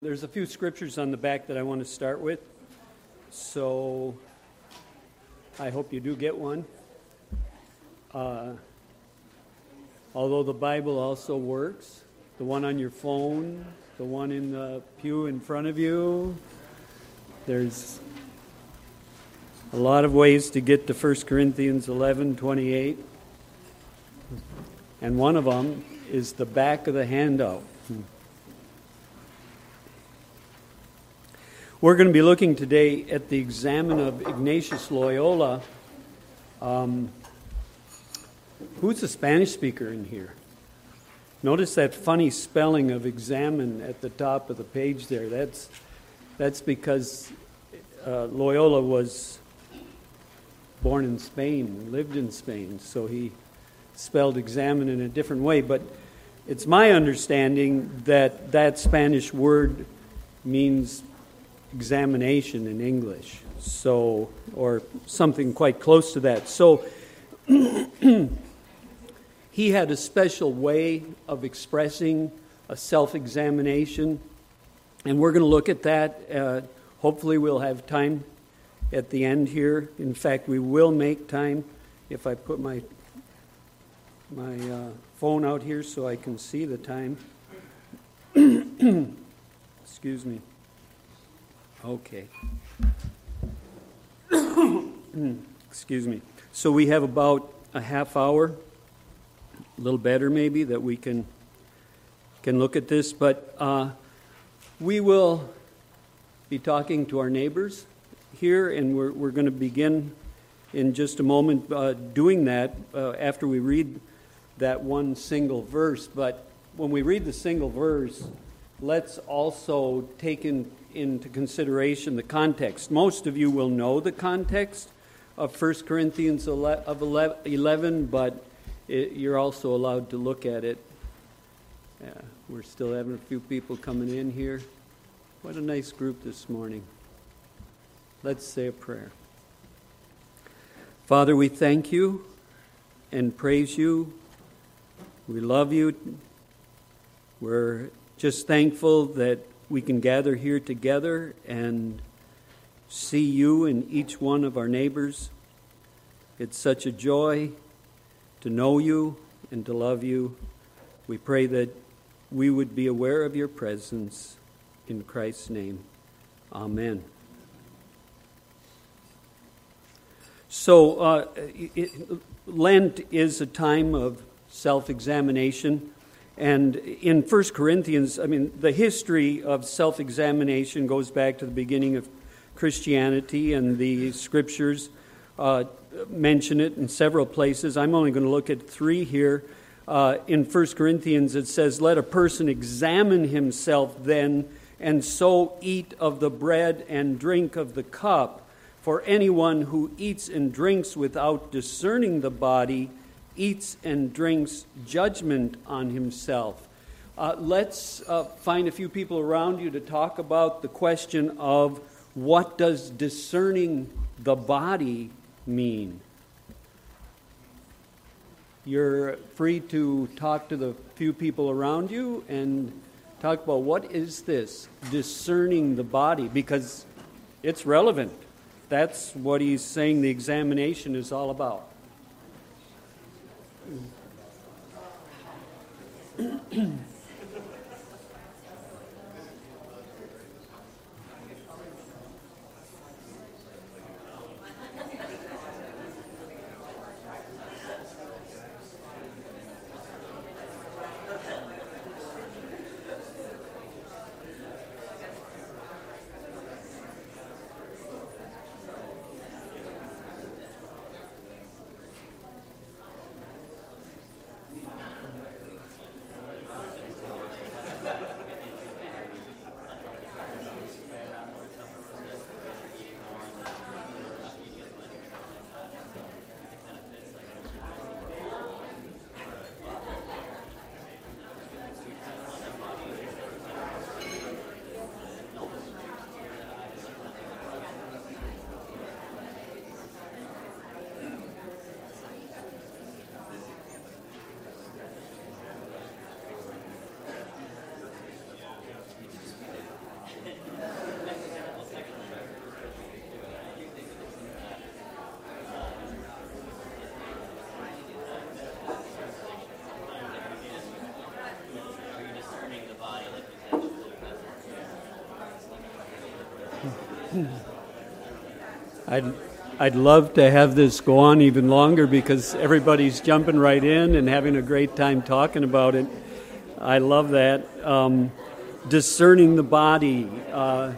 There's a few scriptures on the back that I want to start with. So I hope you do get one. Uh, although the Bible also works, the one on your phone, the one in the pew in front of you, there's a lot of ways to get to 1 Corinthians 11 28. And one of them is the back of the handout. We're going to be looking today at the examen of Ignatius Loyola. Um, who's the Spanish speaker in here? Notice that funny spelling of examine at the top of the page there. That's, that's because uh, Loyola was born in Spain, lived in Spain, so he spelled examine in a different way. But it's my understanding that that Spanish word means examination in English, so or something quite close to that. So he had a special way of expressing a self-examination, and we're going to look at that. Uh, hopefully, we'll have time at the end here. In fact, we will make time if I put my my uh, phone out here so I can see the time. Excuse me. Okay. Excuse me. So we have about a half hour, a little better maybe, that we can can look at this. But uh, we will be talking to our neighbors here, and we're we're going to begin in just a moment uh, doing that uh, after we read that one single verse. But when we read the single verse, let's also take in into consideration the context. Most of you will know the context of 1 Corinthians 11, but it, you're also allowed to look at it. Yeah, we're still having a few people coming in here. What a nice group this morning. Let's say a prayer. Father, we thank you and praise you. We love you. We're just thankful that we can gather here together and see you in each one of our neighbors. It's such a joy to know you and to love you. We pray that we would be aware of your presence in Christ's name. Amen. So, uh, it, Lent is a time of self examination. And in 1 Corinthians, I mean, the history of self examination goes back to the beginning of Christianity, and the scriptures uh, mention it in several places. I'm only going to look at three here. Uh, in 1 Corinthians, it says, Let a person examine himself then, and so eat of the bread and drink of the cup. For anyone who eats and drinks without discerning the body, eats and drinks judgment on himself. Uh, let's uh, find a few people around you to talk about the question of what does discerning the body mean? You're free to talk to the few people around you and talk about what is this discerning the body because it's relevant. That's what he's saying the examination is all about. 嗯。I'd, I'd love to have this go on even longer because everybody's jumping right in and having a great time talking about it. I love that. Um, discerning the body. Uh,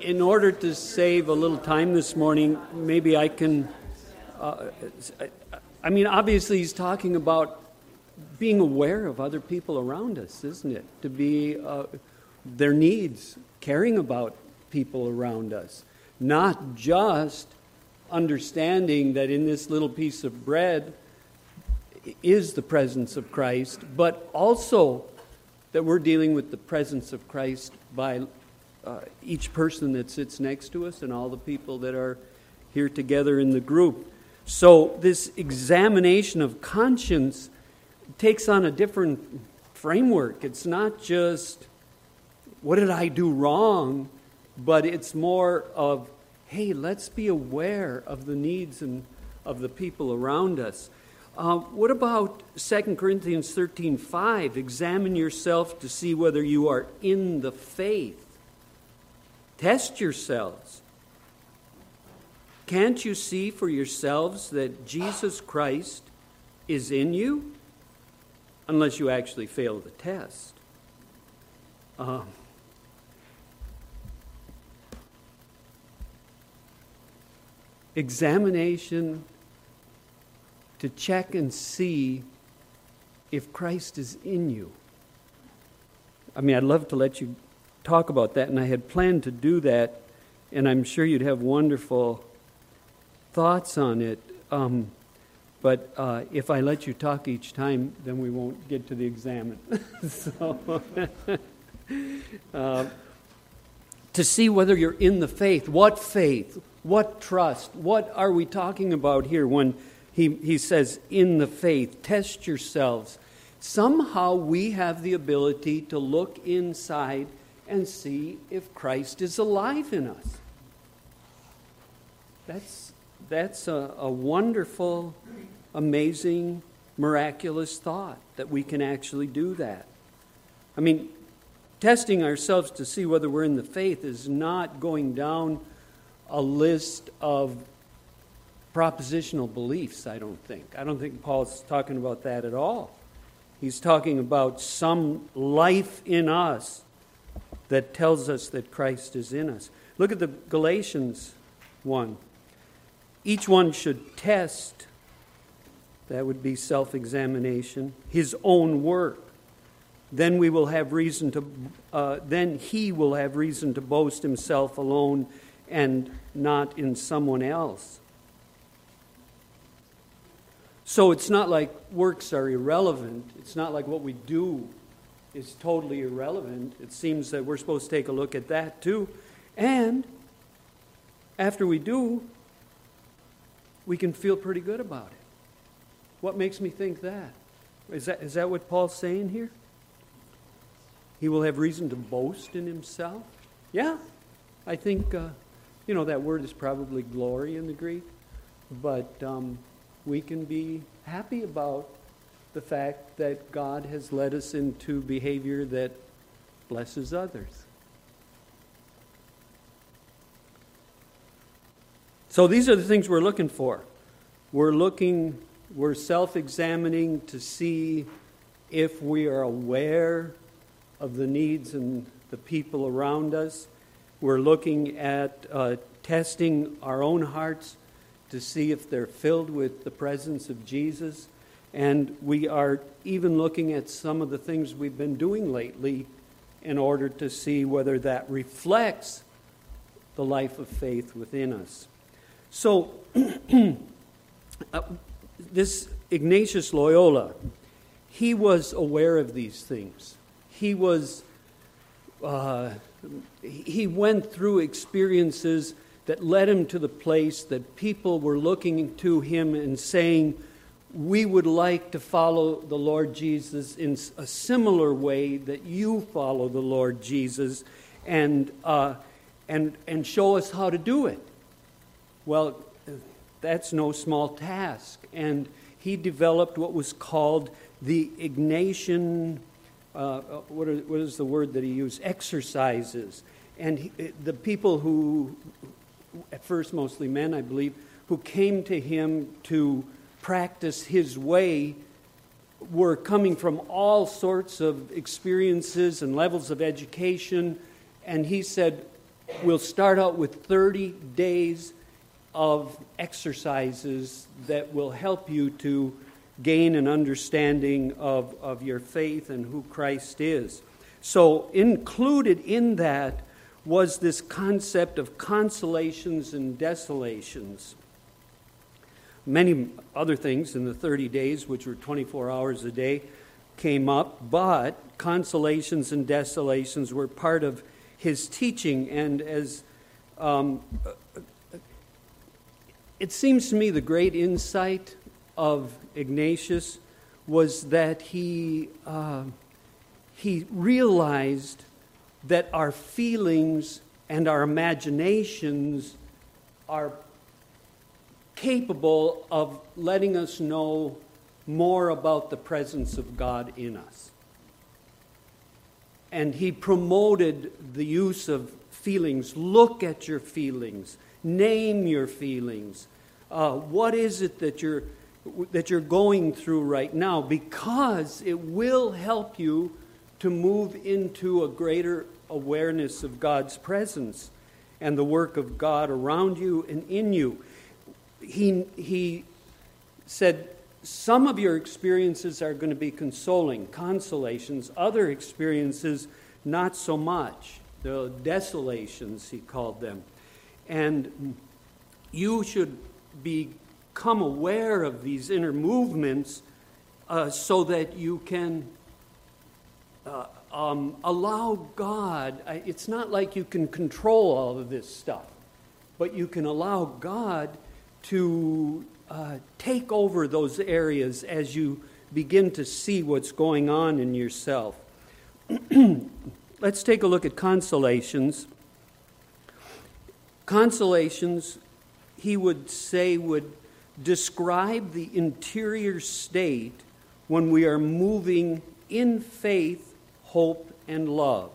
in order to save a little time this morning, maybe I can. Uh, I mean, obviously, he's talking about being aware of other people around us, isn't it? To be uh, their needs, caring about people around us, not just understanding that in this little piece of bread is the presence of Christ, but also that we're dealing with the presence of Christ by uh, each person that sits next to us and all the people that are here together in the group. So, this examination of conscience takes on a different framework. It's not just, what did I do wrong? But it's more of, hey, let's be aware of the needs and of the people around us. Uh, what about 2 Corinthians 13 5? Examine yourself to see whether you are in the faith. Test yourselves. Can't you see for yourselves that Jesus Christ is in you? Unless you actually fail the test. Um, examination to check and see if Christ is in you. I mean, I'd love to let you talk about that, and I had planned to do that, and I'm sure you'd have wonderful thoughts on it. Um, but uh, if I let you talk each time, then we won't get to the examen. so, uh, to see whether you're in the faith, what faith, what trust, what are we talking about here when he, he says, in the faith, test yourselves. Somehow we have the ability to look inside and see if Christ is alive in us. That's, that's a, a wonderful, amazing, miraculous thought that we can actually do that. I mean, testing ourselves to see whether we're in the faith is not going down a list of propositional beliefs, I don't think. I don't think Paul's talking about that at all. He's talking about some life in us that tells us that Christ is in us. Look at the Galatians 1. Each one should test, that would be self examination, his own work. Then we will have reason to, uh, then he will have reason to boast himself alone and not in someone else. So it's not like works are irrelevant. It's not like what we do is totally irrelevant. It seems that we're supposed to take a look at that too. And after we do, we can feel pretty good about it. What makes me think that? Is that, is that what Paul's saying here? He will have reason to boast in himself? Yeah, I think, uh, you know, that word is probably glory in the Greek, but um, we can be happy about the fact that God has led us into behavior that blesses others. So these are the things we're looking for. We're looking, we're self examining to see if we are aware of the needs and the people around us. We're looking at uh, testing our own hearts to see if they're filled with the presence of Jesus. And we are even looking at some of the things we've been doing lately in order to see whether that reflects the life of faith within us. So, uh, this Ignatius Loyola, he was aware of these things. He was, uh, he went through experiences that led him to the place that people were looking to him and saying, We would like to follow the Lord Jesus in a similar way that you follow the Lord Jesus and, uh, and, and show us how to do it. Well, that's no small task. And he developed what was called the Ignatian, uh, what, are, what is the word that he used? Exercises and he, the people who, at first mostly men, I believe, who came to him to practice his way were coming from all sorts of experiences and levels of education. And he said, We'll start out with 30 days of exercises that will help you to gain an understanding of, of your faith and who Christ is. So, included in that was this concept of consolations and desolations. Many other things in the 30 days, which were 24 hours a day, came up, but consolations and desolations were part of his teaching. And as um, it seems to me, the great insight of Ignatius was that he, uh, he realized that our feelings and our imaginations are capable of letting us know more about the presence of God in us. And he promoted the use of feelings. Look at your feelings, name your feelings. Uh, what is it that you're, that you're going through right now? Because it will help you to move into a greater awareness of God's presence and the work of God around you and in you he, he said, Some of your experiences are going to be consoling, consolations, other experiences, not so much. The desolations, he called them. And you should become aware of these inner movements uh, so that you can uh, um, allow God. It's not like you can control all of this stuff, but you can allow God to uh, take over those areas as you begin to see what's going on in yourself. Let's take a look at consolations. Consolations, he would say, would describe the interior state when we are moving in faith, hope, and love.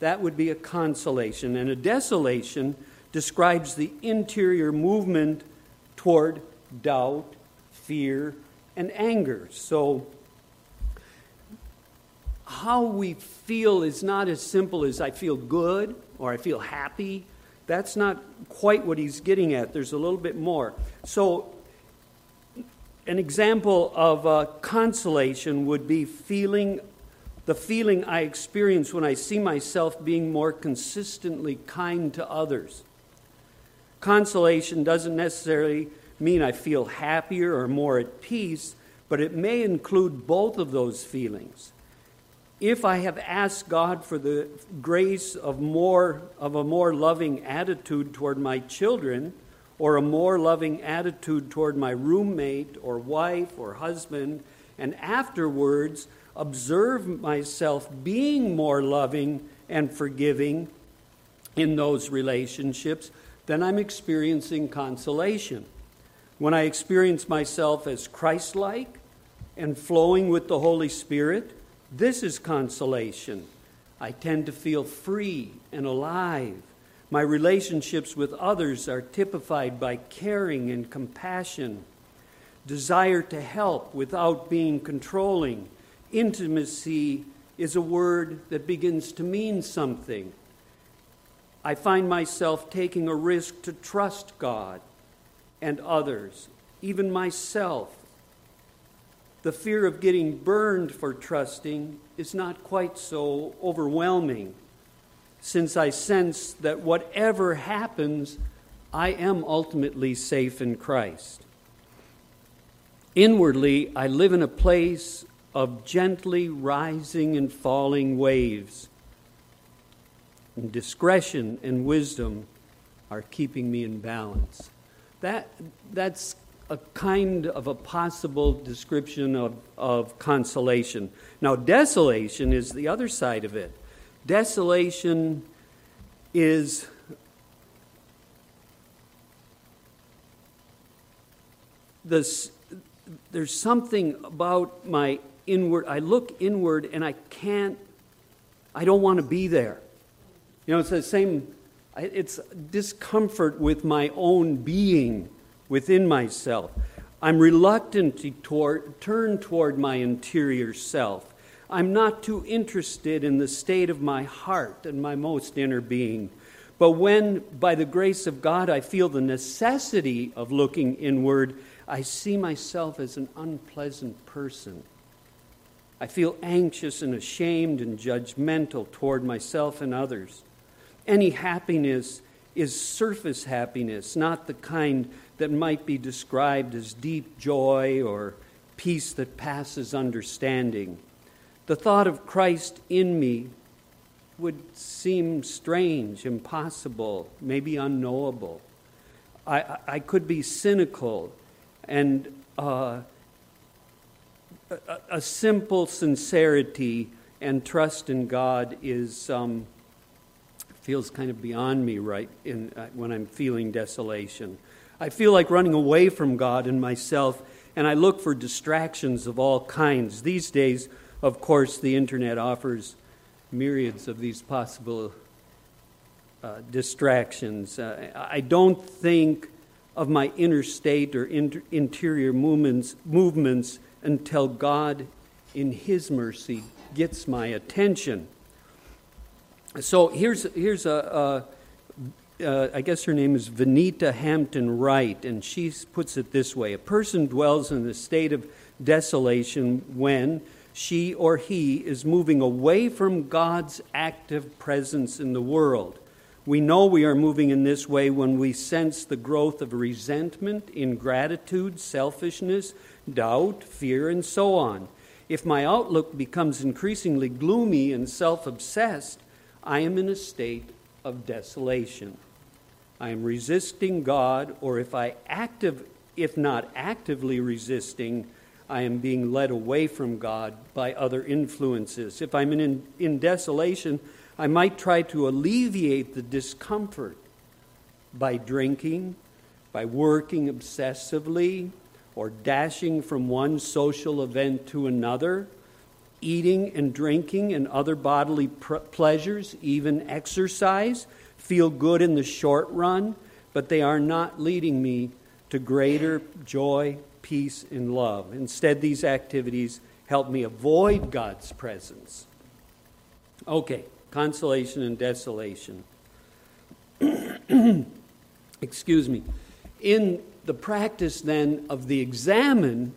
That would be a consolation. And a desolation describes the interior movement toward doubt, fear, and anger. So, how we feel is not as simple as I feel good or I feel happy. That's not quite what he's getting at. There's a little bit more. So, an example of a consolation would be feeling the feeling I experience when I see myself being more consistently kind to others. Consolation doesn't necessarily mean I feel happier or more at peace, but it may include both of those feelings. If I have asked God for the grace of more of a more loving attitude toward my children, or a more loving attitude toward my roommate or wife or husband, and afterwards observe myself being more loving and forgiving in those relationships, then I'm experiencing consolation. When I experience myself as Christ like and flowing with the Holy Spirit, this is consolation. I tend to feel free and alive. My relationships with others are typified by caring and compassion, desire to help without being controlling. Intimacy is a word that begins to mean something. I find myself taking a risk to trust God and others, even myself. The fear of getting burned for trusting is not quite so overwhelming, since I sense that whatever happens, I am ultimately safe in Christ. Inwardly, I live in a place of gently rising and falling waves and discretion and wisdom are keeping me in balance. That, that's a kind of a possible description of, of consolation. Now, desolation is the other side of it. Desolation is this, there's something about my inward, I look inward and I can't, I don't want to be there. You know, it's the same, it's discomfort with my own being within myself. I'm reluctant to toward, turn toward my interior self. I'm not too interested in the state of my heart and my most inner being. But when, by the grace of God, I feel the necessity of looking inward, I see myself as an unpleasant person. I feel anxious and ashamed and judgmental toward myself and others. Any happiness is surface happiness, not the kind that might be described as deep joy or peace that passes understanding. The thought of Christ in me would seem strange, impossible, maybe unknowable. I, I could be cynical, and uh, a, a, simple sincerity and trust in God is um, feels kind of beyond me right in, uh, when I'm feeling desolation. I feel like running away from God and myself, and I look for distractions of all kinds. These days, of course, the internet offers myriads of these possible uh, distractions. Uh, I don't think of my inner state or inter- interior movements, movements until God, in His mercy, gets my attention. So here's, here's a, a uh, I guess her name is Vinita Hampton Wright, and she puts it this way A person dwells in a state of desolation when she or he is moving away from God's active presence in the world. We know we are moving in this way when we sense the growth of resentment, ingratitude, selfishness, doubt, fear, and so on. If my outlook becomes increasingly gloomy and self obsessed, I am in a state of desolation. I am resisting God, or if I active, if not actively resisting, I am being led away from God by other influences. If I'm in, in desolation, I might try to alleviate the discomfort by drinking, by working obsessively, or dashing from one social event to another, eating and drinking and other bodily pr- pleasures, even exercise, feel good in the short run, but they are not leading me to greater joy, peace, and love. Instead, these activities help me avoid God's presence. Okay, consolation and desolation. Excuse me. In the practice then of the examen,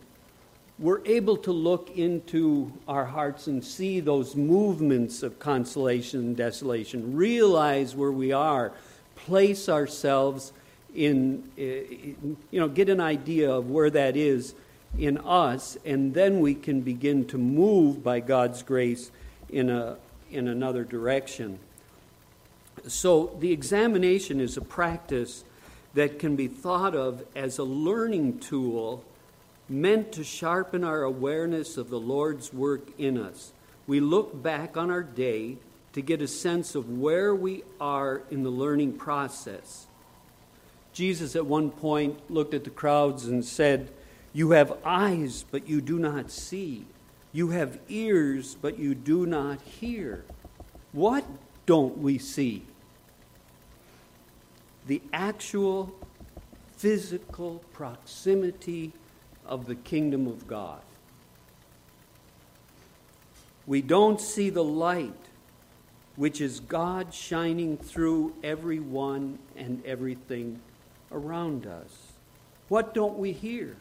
we're able to look into our hearts and see those movements of consolation and desolation, realize where we are, place ourselves in, eh, you know, get an idea of where that is in us, and then we can begin to move by God's grace in, a, in another direction. So the examination is a practice that can be thought of as a learning tool meant to sharpen our awareness of the Lord's work in us. We look back on our day to get a sense of where we are in the learning process. Jesus at one point looked at the crowds and said, You have eyes, but you do not see. You have ears, but you do not hear. What don't we see? The actual physical proximity of the kingdom of God. We don't see the light, which is God shining through everyone and everything around us. What don't we hear?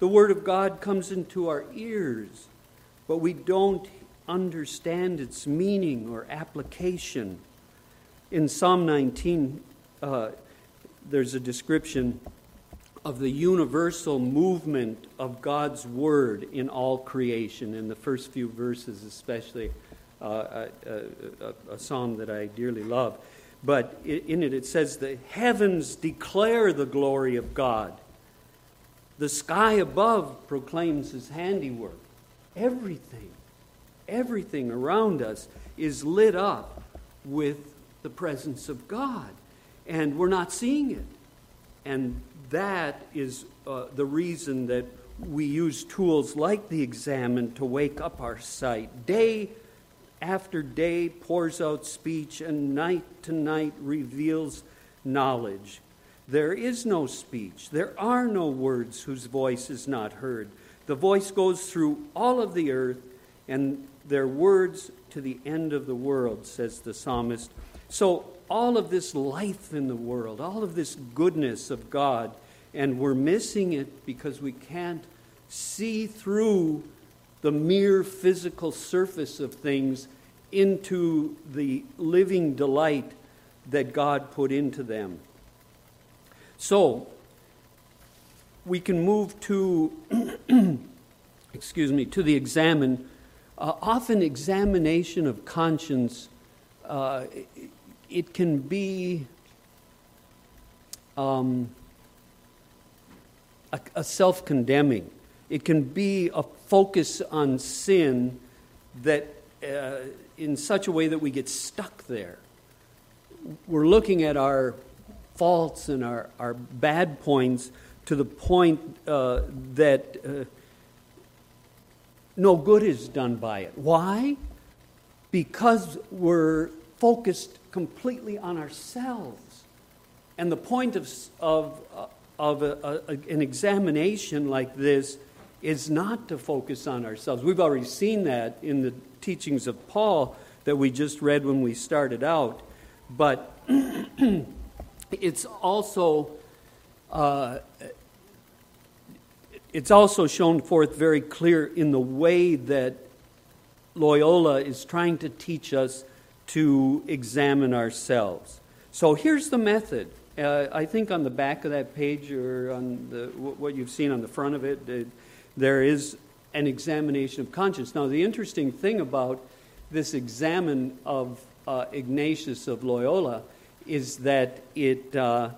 The Word of God comes into our ears, but we don't understand its meaning or application. In Psalm 19, uh, there's a description of the universal movement of God's Word in all creation, in the first few verses, especially uh, a, a, a psalm that I dearly love. But in it, it says, The heavens declare the glory of God. The sky above proclaims his handiwork. Everything, everything around us is lit up with the presence of God. And we're not seeing it. And that is uh, the reason that we use tools like the examen to wake up our sight. Day after day pours out speech, and night to night reveals knowledge. There is no speech, there are no words whose voice is not heard. The voice goes through all of the earth, and their words to the end of the world, says the psalmist. So, all of this life in the world, all of this goodness of God, and we're missing it because we can't see through the mere physical surface of things into the living delight that God put into them. So, we can move to, excuse me, to the examen. Uh, often, examination of conscience, uh, it can be um, a, a self condemning. It can be a focus on sin that, uh, in such a way that we get stuck there. We're looking at our faults and our, our bad points to the point uh, that uh, no good is done by it. Why? Because we're focused completely on ourselves. And the point of, of, of a, a, an examination like this is not to focus on ourselves. We've already seen that in the teachings of Paul that we just read when we started out. But it's also uh, it's also shown forth very clear in the way that Loyola is trying to teach us to examen ourselves. So here's the method. Uh, I think on the back of that page or on the, what you've seen on the front of it, it, there is an examination of conscience. Now, the interesting thing about this examine of uh, Ignatius of Loyola is that it, uh,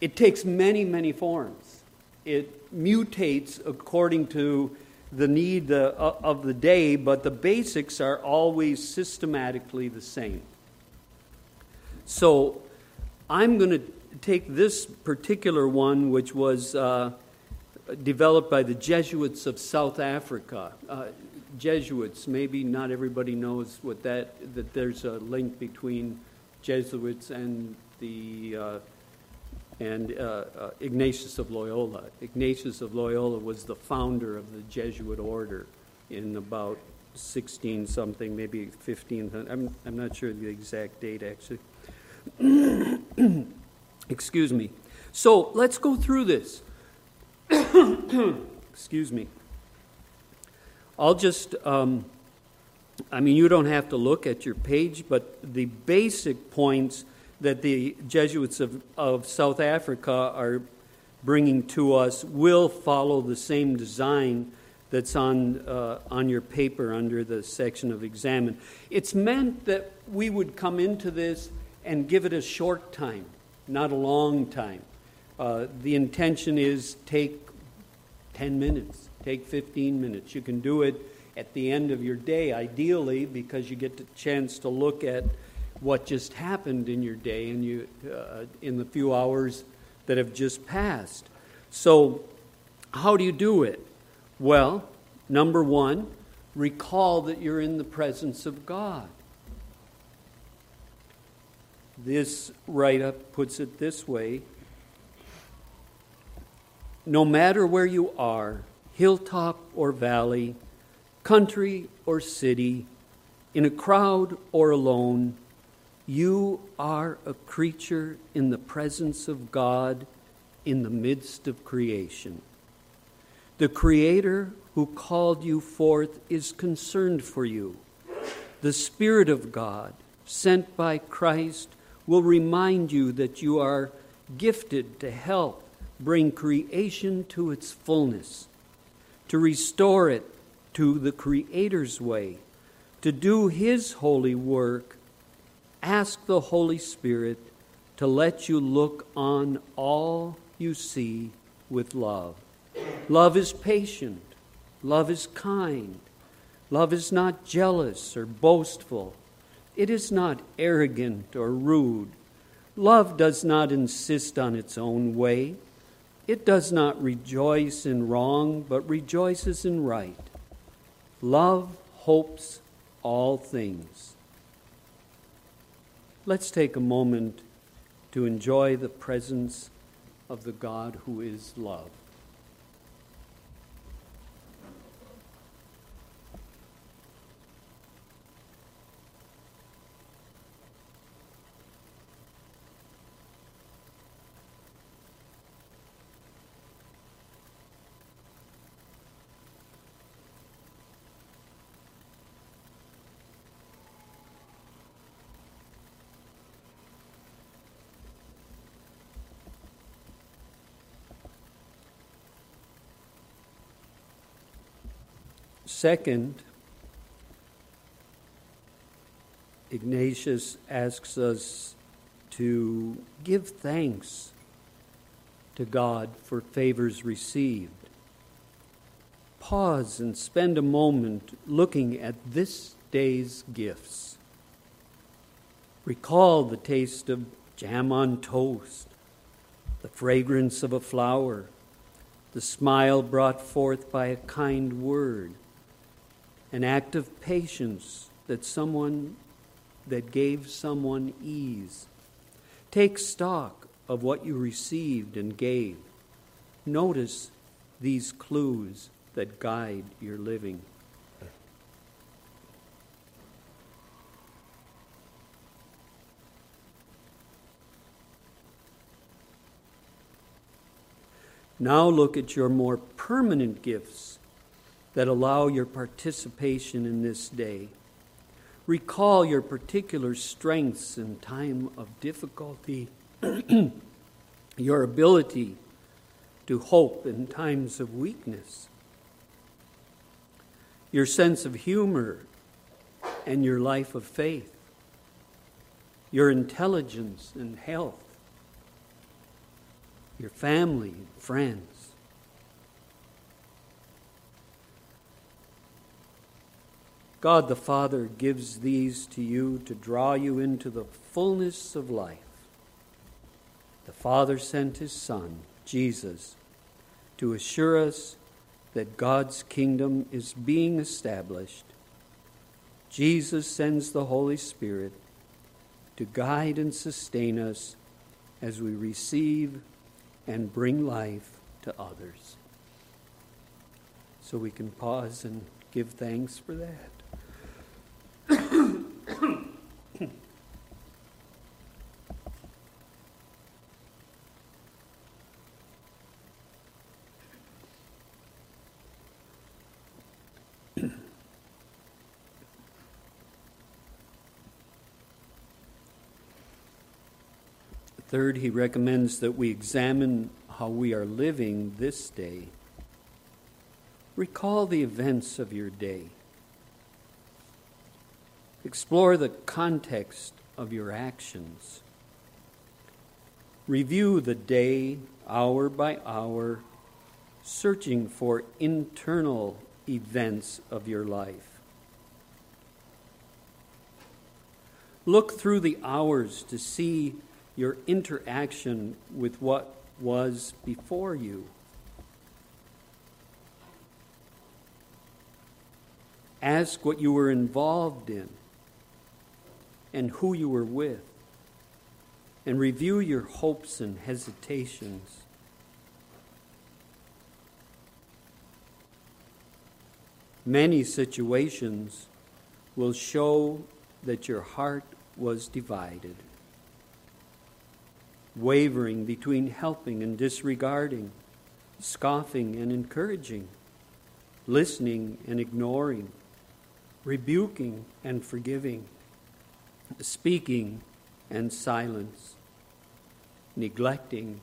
it takes many, many forms. It mutates according to the need uh, of the day, but the basics are always systematically the same. So I'm going to take this particular one, which was uh, developed by the Jesuits of South Africa. Uh, Jesuits, maybe not everybody knows what that, that there's a link between Jesuits and the uh, and uh, uh, Ignatius of Loyola. Ignatius of Loyola was the founder of the Jesuit order in about 16 something, maybe 15. I'm, I'm not sure the exact date actually. Excuse me. So let's go through this. Excuse me. I'll just, um, I mean, you don't have to look at your page, but the basic points that the Jesuits of, of South Africa are bringing to us will follow the same design that's on, uh, on your paper under the section of examen. It's meant that we would come into this and give it a short time, not a long time. Uh, the intention is take 10 minutes, take 15 minutes. You can do it at the end of your day, ideally, because you get the chance to look at what just happened in your day and you uh, in the few hours that have just passed. So, how do you do it? Well, number one, recall that you're in the presence of God. This write up puts it this way No matter where you are, hilltop or valley, country or city, in a crowd or alone, you are a creature in the presence of God in the midst of creation. The Creator who called you forth is concerned for you. The Spirit of God, sent by Christ, will remind you that you are gifted to help bring creation to its fullness, to restore it to the Creator's way, to do His holy work. Ask the Holy Spirit to let you look on all you see with love. Love is patient, love is kind, love is not jealous or boastful. It is not arrogant or rude. Love does not insist on its own way. It does not rejoice in wrong, but rejoices in right. Love hopes all things. Let's take a moment to enjoy the presence of the God who is love. Second, Ignatius asks us to give thanks to God for favors received. Pause and spend a moment looking at this day's gifts. Recall the taste of jam on toast, the fragrance of a flower, the smile brought forth by a kind word an act of patience that someone that gave someone ease. Take stock of what you received and gave. Notice these clues that guide your living. Now look at your more permanent gifts that allow your participation in this day. Recall your particular strengths in time of difficulty, your ability to hope in times of weakness, your sense of humor and your life of faith, your intelligence and health, your family and friends God the Father gives these to you to draw you into the fullness of life. The Father sent his Son, Jesus, to assure us that God's kingdom is being established. Jesus sends the Holy Spirit to guide and sustain us as we receive and bring life to others. So we can pause and give thanks for that. Third, he recommends that we examine how we are living this day. Recall the events of your day. Explore the context of your actions. Review the day, hour by hour, searching for internal events of your life. Look through the hours to see your interaction with what was before you. Ask what you were involved in and who you were with, and review your hopes and hesitations. Many situations will show that your heart was divided, wavering between helping and disregarding, scoffing and encouraging, listening and ignoring, rebuking and forgiving speaking and silence, neglecting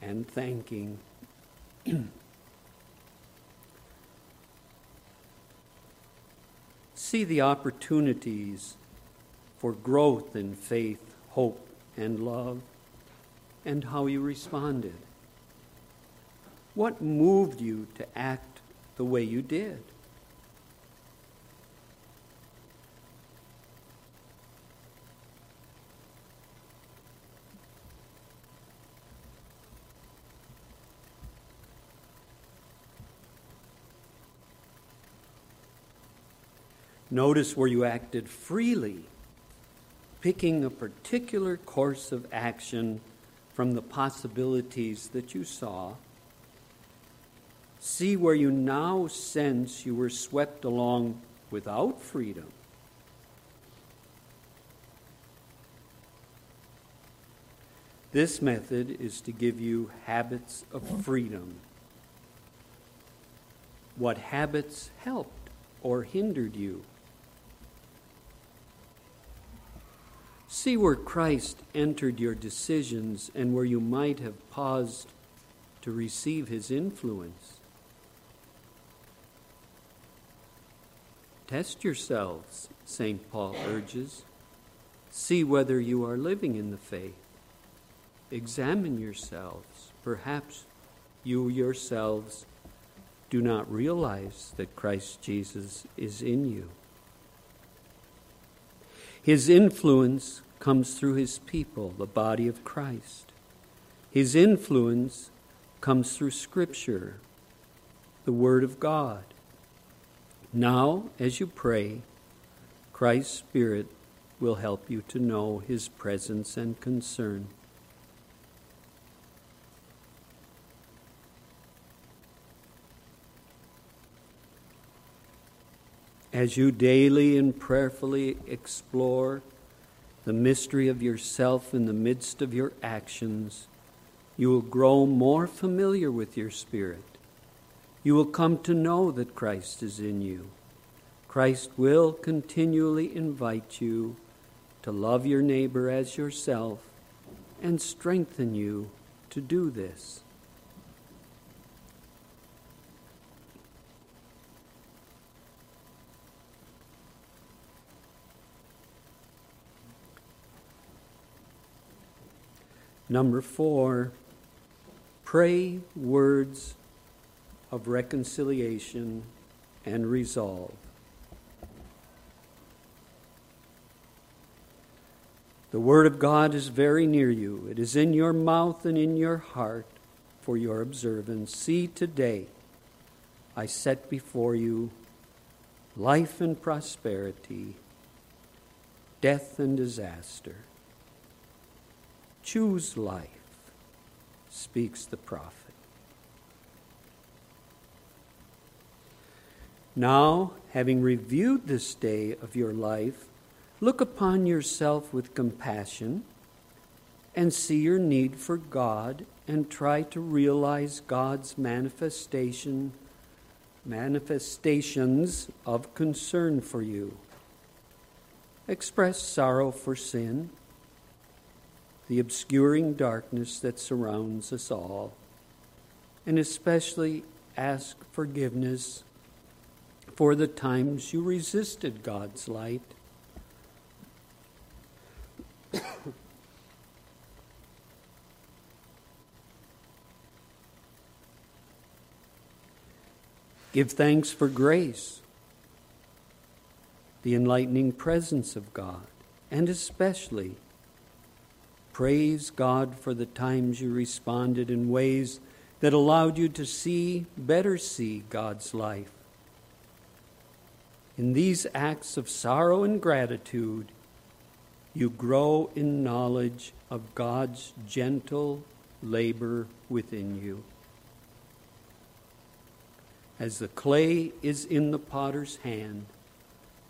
and thanking. See the opportunities for growth in faith, hope, and love, and how you responded. What moved you to act the way you did? Notice where you acted freely, picking a particular course of action from the possibilities that you saw. See where you now sense you were swept along without freedom. This method is to give you habits of freedom. What habits helped or hindered you? See where Christ entered your decisions and where you might have paused to receive his influence. Test yourselves, St. Paul urges. See whether you are living in the faith. Examine yourselves. Perhaps you yourselves do not realize that Christ Jesus is in you. His influence comes through his people, the body of Christ. His influence comes through Scripture, the Word of God. Now, as you pray, Christ's Spirit will help you to know his presence and concern. as you daily and prayerfully explore the mystery of yourself in the midst of your actions, you will grow more familiar with your spirit. You will come to know that Christ is in you. Christ will continually invite you to love your neighbor as yourself and strengthen you to do this. Number four, pray words of reconciliation and resolve. The Word of God is very near you. It is in your mouth and in your heart for your observance. See today, I set before you life and prosperity, death and disaster. Choose life, speaks the prophet. Now, having reviewed this day of your life, look upon yourself with compassion and see your need for God and try to realize God's manifestation manifestations of concern for you. Express sorrow for sin the obscuring darkness that surrounds us all, and especially ask forgiveness for the times you resisted God's light. Give thanks for grace, the enlightening presence of God, and especially Praise God for the times you responded in ways that allowed you to see, better see God's life. In these acts of sorrow and gratitude, you grow in knowledge of God's gentle labor within you. As the clay is in the potter's hand,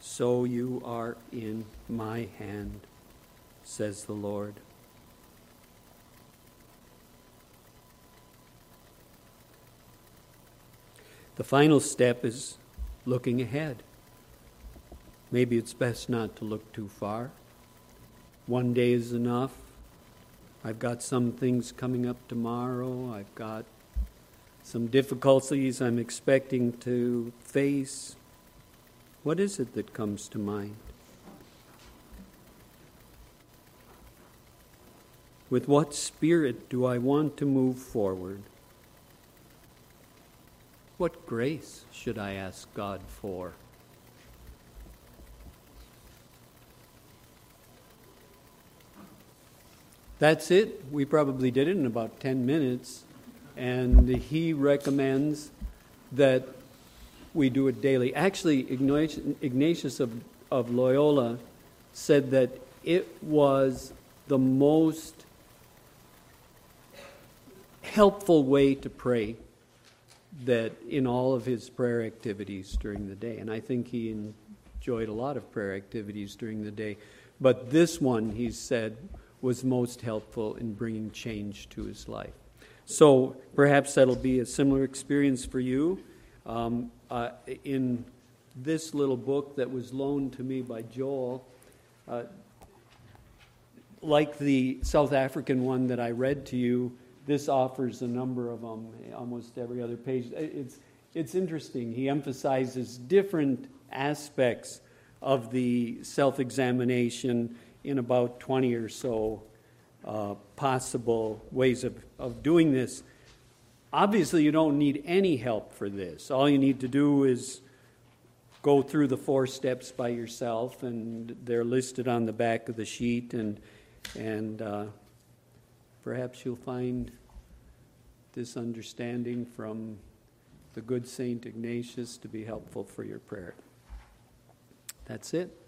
so you are in my hand, says the Lord. The final step is looking ahead. Maybe it's best not to look too far. One day is enough. I've got some things coming up tomorrow. I've got some difficulties I'm expecting to face. What is it that comes to mind? With what spirit do I want to move forward? What grace should I ask God for? That's it. We probably did it in about 10 minutes. And he recommends that we do it daily. Actually, Ignatius of, of Loyola said that it was the most helpful way to pray that in all of his prayer activities during the day. And I think he enjoyed a lot of prayer activities during the day. But this one, he said, was most helpful in bringing change to his life. So perhaps that'll be a similar experience for you. Um, uh, in this little book that was loaned to me by Joel, uh, like the South African one that I read to you, this offers a number of them, almost every other page. It's, it's interesting. He emphasizes different aspects of the self examination in about 20 or so uh, possible ways of, of doing this. Obviously, you don't need any help for this. All you need to do is go through the four steps by yourself, and they're listed on the back of the sheet, and, and uh, perhaps you'll find this understanding from the good Saint Ignatius to be helpful for your prayer. That's it.